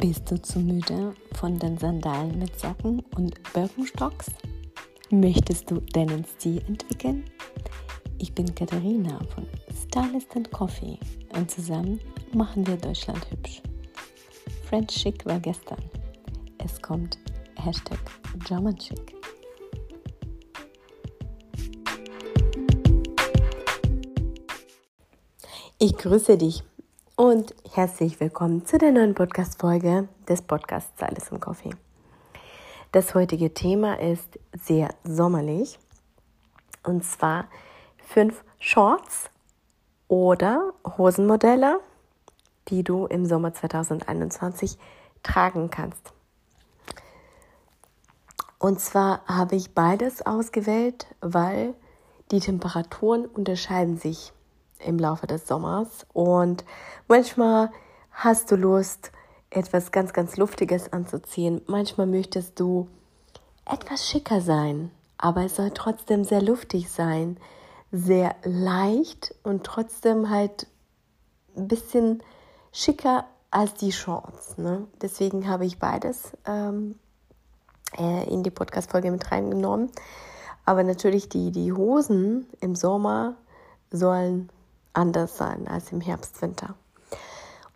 Bist du zu müde von den Sandalen mit Socken und Birkenstocks? Möchtest du deinen Stil entwickeln? Ich bin Katharina von Stylist and Coffee und zusammen machen wir Deutschland hübsch. French Chic war gestern. Es kommt Hashtag German Chic. Ich grüße dich und herzlich willkommen zu der neuen Podcast-Folge des Podcasts Alles und Coffee. Das heutige Thema ist sehr sommerlich und zwar fünf Shorts oder Hosenmodelle, die du im Sommer 2021 tragen kannst. Und zwar habe ich beides ausgewählt, weil die Temperaturen unterscheiden sich im Laufe des Sommers. Und manchmal hast du Lust, etwas ganz, ganz Luftiges anzuziehen. Manchmal möchtest du etwas schicker sein, aber es soll trotzdem sehr luftig sein, sehr leicht und trotzdem halt ein bisschen schicker als die Shorts. Ne? Deswegen habe ich beides ähm, äh, in die Podcast-Folge mit reingenommen. Aber natürlich die, die Hosen im Sommer sollen anders sein als im Herbst, Winter.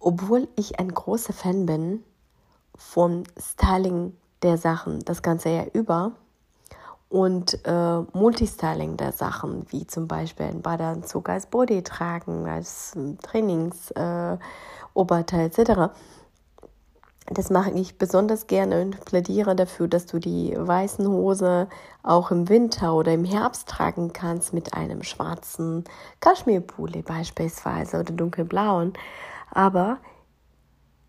Obwohl ich ein großer Fan bin vom Styling der Sachen das ganze Jahr über und äh, Multistyling der Sachen, wie zum Beispiel ein Badeanzug als Body tragen, als Trainingsoberteil äh, etc. Das mache ich besonders gerne und plädiere dafür, dass du die weißen Hose auch im Winter oder im Herbst tragen kannst mit einem schwarzen Kaschmirpulli beispielsweise oder dunkelblauen. Aber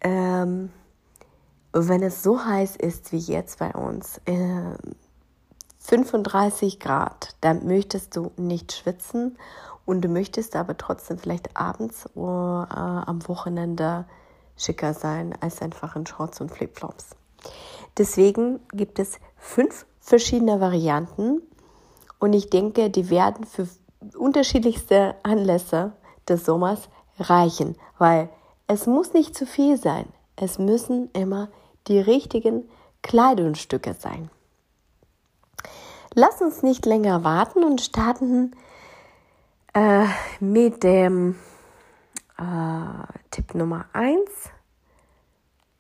ähm, wenn es so heiß ist wie jetzt bei uns, äh, 35 Grad, dann möchtest du nicht schwitzen und du möchtest aber trotzdem vielleicht abends oder äh, am Wochenende schicker sein als einfach in Shorts und Flipflops. Deswegen gibt es fünf verschiedene Varianten und ich denke, die werden für unterschiedlichste Anlässe des Sommers reichen, weil es muss nicht zu viel sein. Es müssen immer die richtigen Kleidungsstücke sein. Lass uns nicht länger warten und starten äh, mit dem äh, Tipp Nummer 1.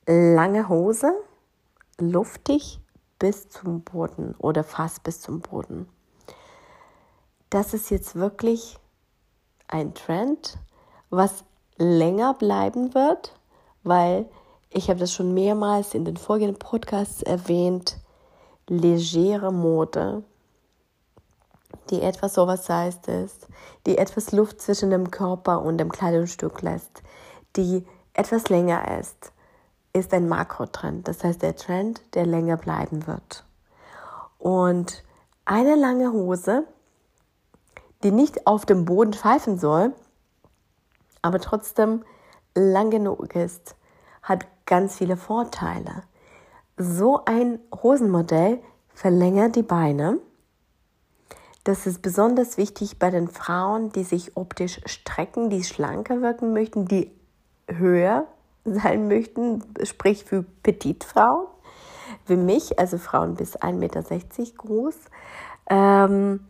Lange Hose, luftig bis zum Boden oder fast bis zum Boden. Das ist jetzt wirklich ein Trend, was länger bleiben wird, weil ich habe das schon mehrmals in den folgenden Podcasts erwähnt, legere Mode die etwas oversized ist, die etwas Luft zwischen dem Körper und dem Kleidungsstück lässt, die etwas länger ist, ist ein Makrotrend. Das heißt, der Trend, der länger bleiben wird. Und eine lange Hose, die nicht auf dem Boden pfeifen soll, aber trotzdem lang genug ist, hat ganz viele Vorteile. So ein Hosenmodell verlängert die Beine das ist besonders wichtig bei den Frauen, die sich optisch strecken, die schlanker wirken möchten, die höher sein möchten, sprich für Petitfrauen, wie mich, also Frauen bis 1,60 Meter groß. Ähm,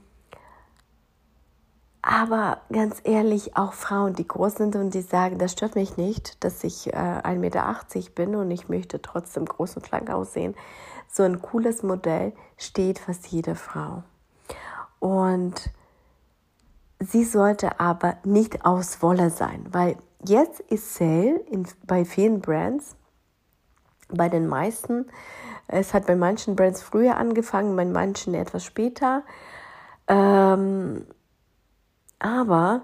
aber ganz ehrlich, auch Frauen, die groß sind und die sagen, das stört mich nicht, dass ich äh, 1,80 Meter bin und ich möchte trotzdem groß und schlank aussehen. So ein cooles Modell steht fast jede Frau. Und sie sollte aber nicht aus Wolle sein, weil jetzt ist Sale in, bei vielen Brands, bei den meisten, es hat bei manchen Brands früher angefangen, bei manchen etwas später. Ähm, aber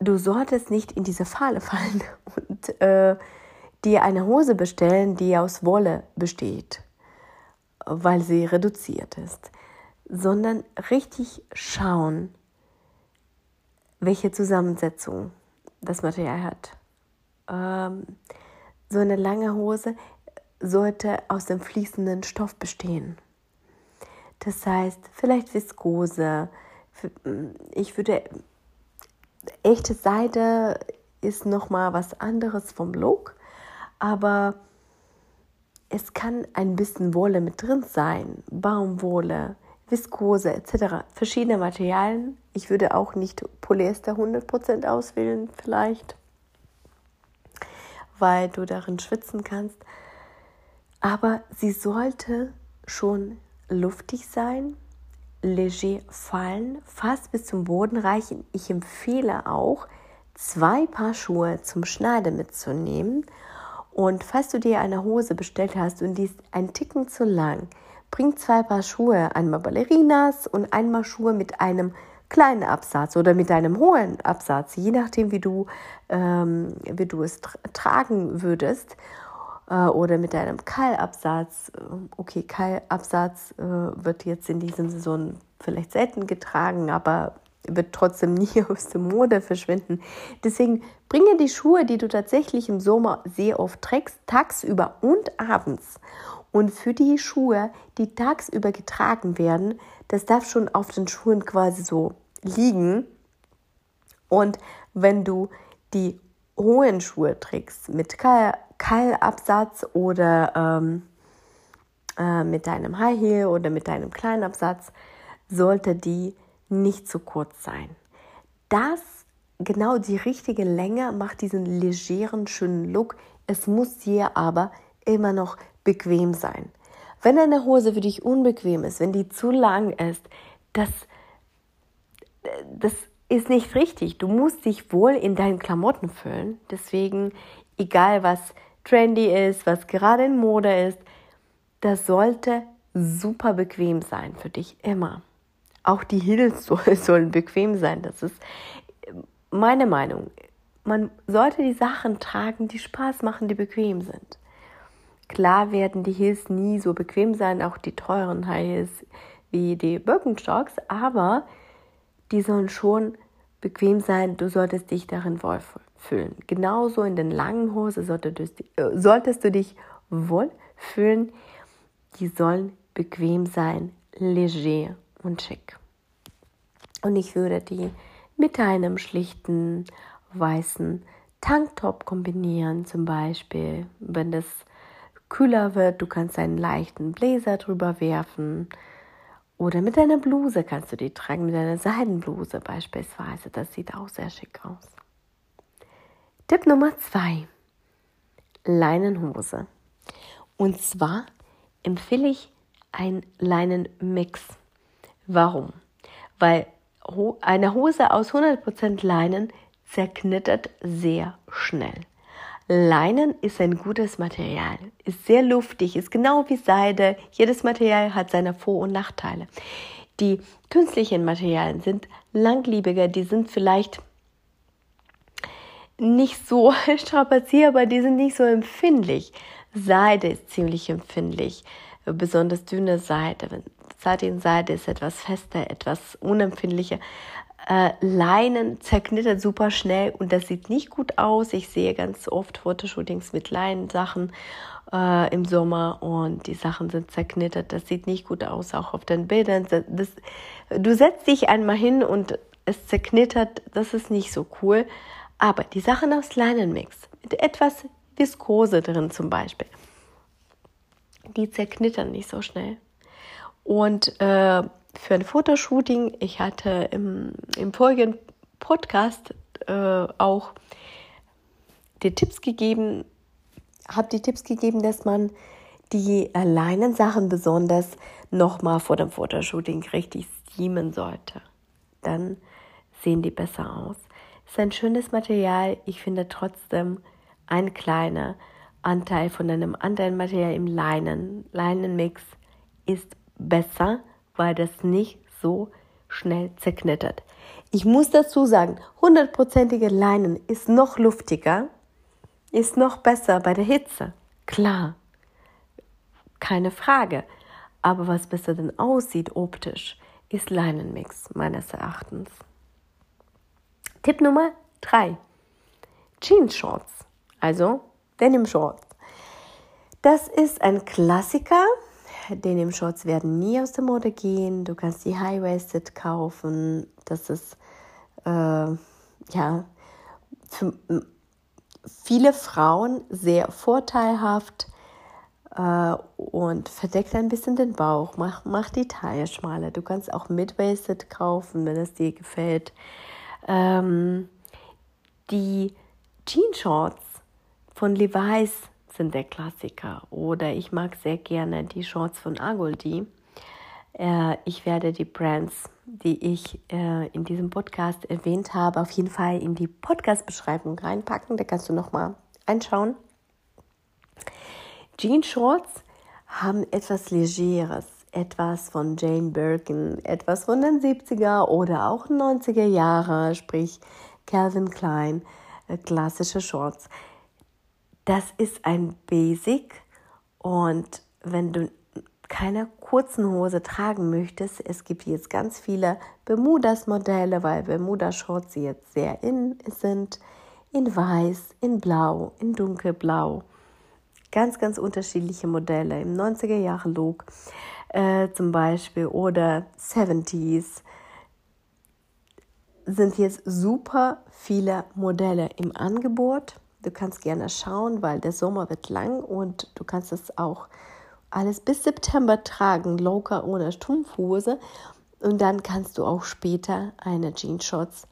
du solltest nicht in diese Falle fallen und äh, dir eine Hose bestellen, die aus Wolle besteht, weil sie reduziert ist sondern richtig schauen, welche Zusammensetzung das Material hat. Ähm, so eine lange Hose sollte aus dem fließenden Stoff bestehen. Das heißt, vielleicht Viskose. Ich würde echte Seide ist noch mal was anderes vom Look, aber es kann ein bisschen Wolle mit drin sein, Baumwolle, Viskose etc. Verschiedene Materialien. Ich würde auch nicht Polyester 100% auswählen, vielleicht, weil du darin schwitzen kannst. Aber sie sollte schon luftig sein, leger fallen, fast bis zum Boden reichen. Ich empfehle auch, zwei Paar Schuhe zum Schneiden mitzunehmen. Und falls du dir eine Hose bestellt hast und die ist ein Ticken zu lang, bring zwei Paar Schuhe, einmal Ballerinas und einmal Schuhe mit einem kleinen Absatz oder mit einem hohen Absatz, je nachdem, wie du, ähm, wie du es tra tragen würdest. Äh, oder mit einem Keilabsatz. Okay, Keilabsatz äh, wird jetzt in diesem Saison vielleicht selten getragen, aber wird trotzdem nie aus der Mode verschwinden. Deswegen bringe die Schuhe, die du tatsächlich im Sommer sehr oft trägst, tagsüber und abends. Und für die Schuhe, die tagsüber getragen werden, das darf schon auf den Schuhen quasi so liegen. Und wenn du die hohen Schuhe trägst mit Keilabsatz oder ähm, äh, mit deinem High Heel oder mit deinem kleinen Absatz, sollte die nicht zu kurz sein. Das, genau die richtige Länge, macht diesen legeren, schönen Look. Es muss dir aber immer noch bequem sein. Wenn eine Hose für dich unbequem ist, wenn die zu lang ist, das, das ist nicht richtig. Du musst dich wohl in deinen Klamotten fühlen. Deswegen, egal was trendy ist, was gerade in Mode ist, das sollte super bequem sein für dich immer. Auch die Heels sollen bequem sein. Das ist meine Meinung. Man sollte die Sachen tragen, die Spaß machen, die bequem sind. Klar werden die Heels nie so bequem sein, auch die teuren High Heels wie die Birkenstocks, aber die sollen schon bequem sein. Du solltest dich darin wohlfühlen. Genauso in den langen Hosen solltest, äh, solltest du dich wohlfühlen. Die sollen bequem sein, leger und schick. Und ich würde die mit einem schlichten weißen Tanktop kombinieren, zum Beispiel, wenn das kühler wird, du kannst einen leichten Blazer drüber werfen oder mit einer Bluse kannst du die tragen, mit einer Seidenbluse beispielsweise. Das sieht auch sehr schick aus. Tipp Nummer zwei: Leinenhose. Und zwar empfehle ich ein Leinenmix. Warum? Weil eine Hose aus 100% Leinen zerknittert sehr schnell. Leinen ist ein gutes Material, ist sehr luftig, ist genau wie Seide. Jedes Material hat seine Vor- und Nachteile. Die künstlichen Materialien sind langlebiger, die sind vielleicht nicht so strapazierbar, die sind nicht so empfindlich. Seide ist ziemlich empfindlich, besonders dünne Seide. Satinseide ist etwas fester, etwas unempfindlicher äh, Leinen zerknittert super schnell und das sieht nicht gut aus. Ich sehe ganz oft Fotoshootings mit Leinensachen äh, im Sommer und die Sachen sind zerknittert. Das sieht nicht gut aus, auch auf den Bildern. Das, du setzt dich einmal hin und es zerknittert, das ist nicht so cool. Aber die Sachen aus Leinenmix mit etwas Viskose drin zum Beispiel, die zerknittern nicht so schnell. Und äh, für ein Fotoshooting. Ich hatte im, im vorigen Podcast äh, auch die Tipps gegeben, habe die Tipps gegeben, dass man die Leinensachen besonders nochmal vor dem Fotoshooting richtig steamen sollte. Dann sehen die besser aus. Ist ein schönes Material. Ich finde trotzdem ein kleiner Anteil von einem anderen Material im Leinen, Leinenmix ist besser weil das nicht so schnell zerknittert. Ich muss dazu sagen, hundertprozentige Leinen ist noch luftiger, ist noch besser bei der Hitze. Klar, keine Frage. Aber was besser denn aussieht optisch, ist Leinenmix meines Erachtens. Tipp Nummer 3. Jeans Shorts, also Denim Shorts. Das ist ein Klassiker, Denim-Shorts werden nie aus der Mode gehen. Du kannst die High-Waisted kaufen. Das ist äh, ja für viele Frauen sehr vorteilhaft. äh, und verdeckt ein bisschen den Bauch, mach, mach die Taille schmaler. Du kannst auch Mid-Waisted kaufen, wenn es dir gefällt. Ähm, die Jeans-Shorts von Levi's sind der Klassiker oder ich mag sehr gerne die Shorts von Agoldi. Äh, ich werde die Brands, die ich äh, in diesem Podcast erwähnt habe, auf jeden Fall in die Podcast-Beschreibung reinpacken. Da kannst du nochmal einschauen. Jean Shorts haben etwas Legeres, etwas von Jane Birkin, etwas von den 70er oder auch 90er Jahre, sprich Calvin Klein, äh, klassische Shorts. Das ist ein Basic. Und wenn du keine kurzen Hose tragen möchtest, es gibt jetzt ganz viele Bermudas-Modelle, weil Bermuda-Shorts jetzt sehr in sind, in weiß, in blau, in dunkelblau. Ganz, ganz unterschiedliche Modelle. Im 90er Jahre Look äh, zum Beispiel. Oder 70s sind jetzt super viele Modelle im Angebot. Du kannst gerne schauen, weil der Sommer wird lang und du kannst es auch alles bis September tragen, locker ohne Strumpfhose. Und dann kannst du auch später eine Jeans-Shorts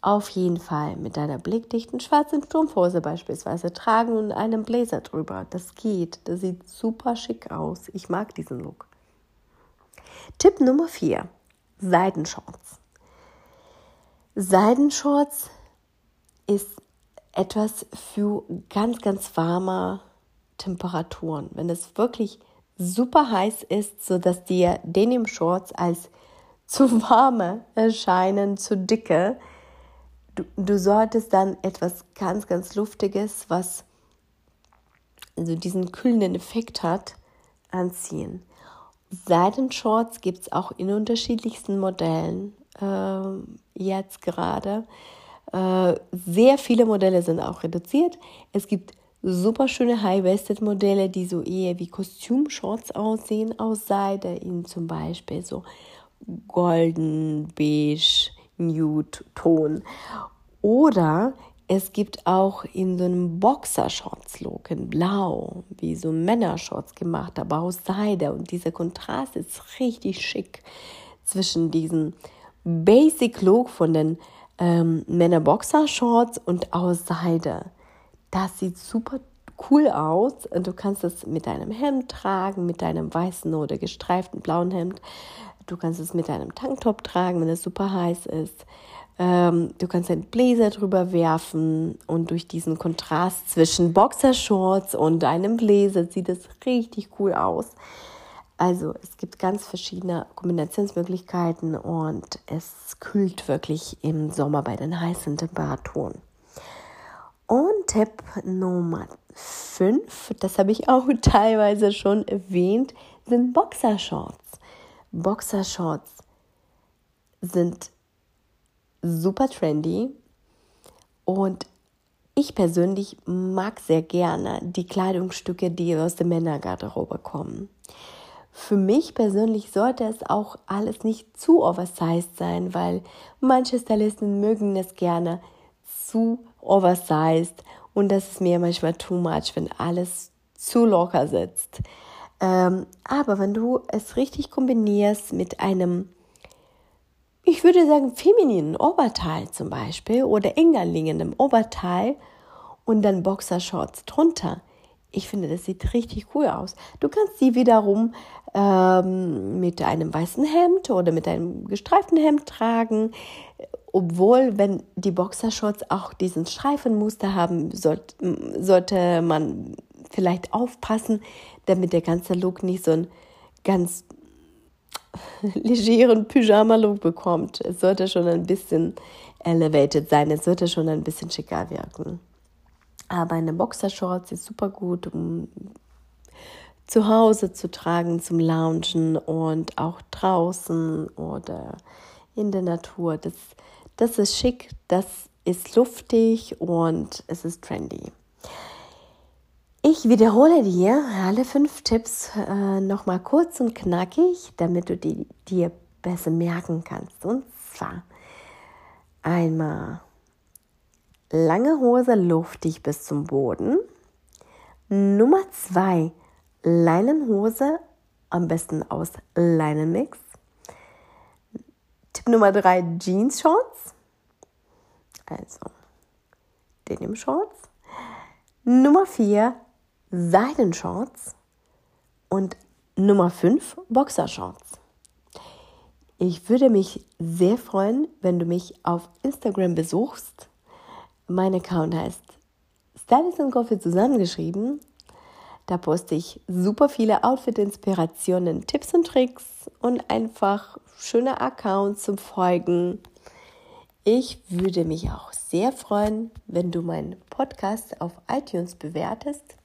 auf jeden Fall mit deiner blickdichten schwarzen Strumpfhose beispielsweise tragen und einem Blazer drüber. Das geht. Das sieht super schick aus. Ich mag diesen Look. Tipp Nummer 4. Seidenshorts. Seidenshorts ist etwas für ganz, ganz warme Temperaturen. Wenn es wirklich super heiß ist, sodass dir Denim Shorts als zu warme erscheinen, zu dicke, du, du solltest dann etwas ganz, ganz Luftiges, was also diesen kühlenden Effekt hat, anziehen. Seidenshorts gibt es auch in unterschiedlichsten Modellen äh, jetzt gerade. Äh, sehr viele Modelle sind auch reduziert. Es gibt super schöne High-Waisted-Modelle, die so eher wie Kostümshorts aussehen aus Seide, in zum Beispiel so golden, beige, Nude-Ton. Oder es gibt auch in so einem Boxershorts-Look in Blau, wie so Männershorts gemacht, aber aus Seide. Und dieser Kontrast ist richtig schick zwischen diesem Basic-Look von den ähm, Männer-Boxer-Shorts und aus Seide. Das sieht super cool aus. Du kannst es mit deinem Hemd tragen, mit deinem weißen oder gestreiften blauen Hemd. Du kannst es mit deinem Tanktop tragen, wenn es super heiß ist. Ähm, du kannst einen Blazer drüber werfen und durch diesen Kontrast zwischen Boxershorts und einem Blazer sieht es richtig cool aus. Also es gibt ganz verschiedene Kombinationsmöglichkeiten und es kühlt wirklich im Sommer bei den heißen Temperaturen. Und Tipp Nummer 5, das habe ich auch teilweise schon erwähnt, sind Boxershorts. Boxershorts sind super trendy und ich persönlich mag sehr gerne die Kleidungsstücke, die aus der Männergarderobe kommen. Für mich persönlich sollte es auch alles nicht zu oversized sein, weil manche Stylisten mögen es gerne zu oversized und das ist mir manchmal too much, wenn alles zu locker sitzt. Ähm, aber wenn du es richtig kombinierst mit einem, ich würde sagen, femininen Oberteil zum Beispiel oder enger liegendem Oberteil und dann Boxershorts drunter, ich finde, das sieht richtig cool aus. Du kannst sie wiederum ähm, mit einem weißen Hemd oder mit einem gestreiften Hemd tragen. Obwohl, wenn die Boxershorts auch diesen Streifenmuster haben, sollt, sollte man vielleicht aufpassen, damit der ganze Look nicht so einen ganz legeren Pyjama-Look bekommt. Es sollte schon ein bisschen elevated sein, es sollte schon ein bisschen schicker wirken. Aber eine Boxershorts ist super gut, um zu Hause zu tragen, zum Loungen und auch draußen oder in der Natur. Das, das ist schick, das ist luftig und es ist trendy. Ich wiederhole dir alle fünf Tipps äh, nochmal kurz und knackig, damit du die dir besser merken kannst. Und zwar einmal lange Hose luftig bis zum Boden. Nummer zwei, Leinenhose, am besten aus Leinenmix. Tipp Nummer drei, Jeans Shorts. Also Denim Shorts. Nummer vier, Seidenshorts. Und Nummer fünf, Boxershorts. Ich würde mich sehr freuen, wenn du mich auf Instagram besuchst. Mein Account heißt Stylist und Coffee zusammengeschrieben. Da poste ich super viele Outfit-Inspirationen, Tipps und Tricks und einfach schöne Accounts zum Folgen. Ich würde mich auch sehr freuen, wenn du meinen Podcast auf iTunes bewertest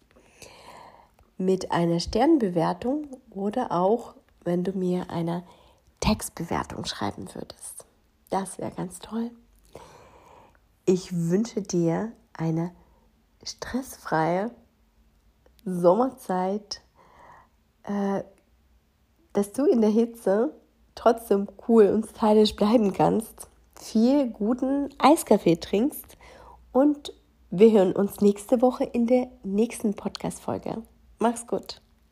mit einer Sternbewertung oder auch wenn du mir eine Textbewertung schreiben würdest. Das wäre ganz toll. Ich wünsche dir eine stressfreie Sommerzeit, äh, dass du in der Hitze trotzdem cool und stylisch bleiben kannst, viel guten Eiskaffee trinkst und wir hören uns nächste Woche in der nächsten Podcast-Folge. Mach's gut.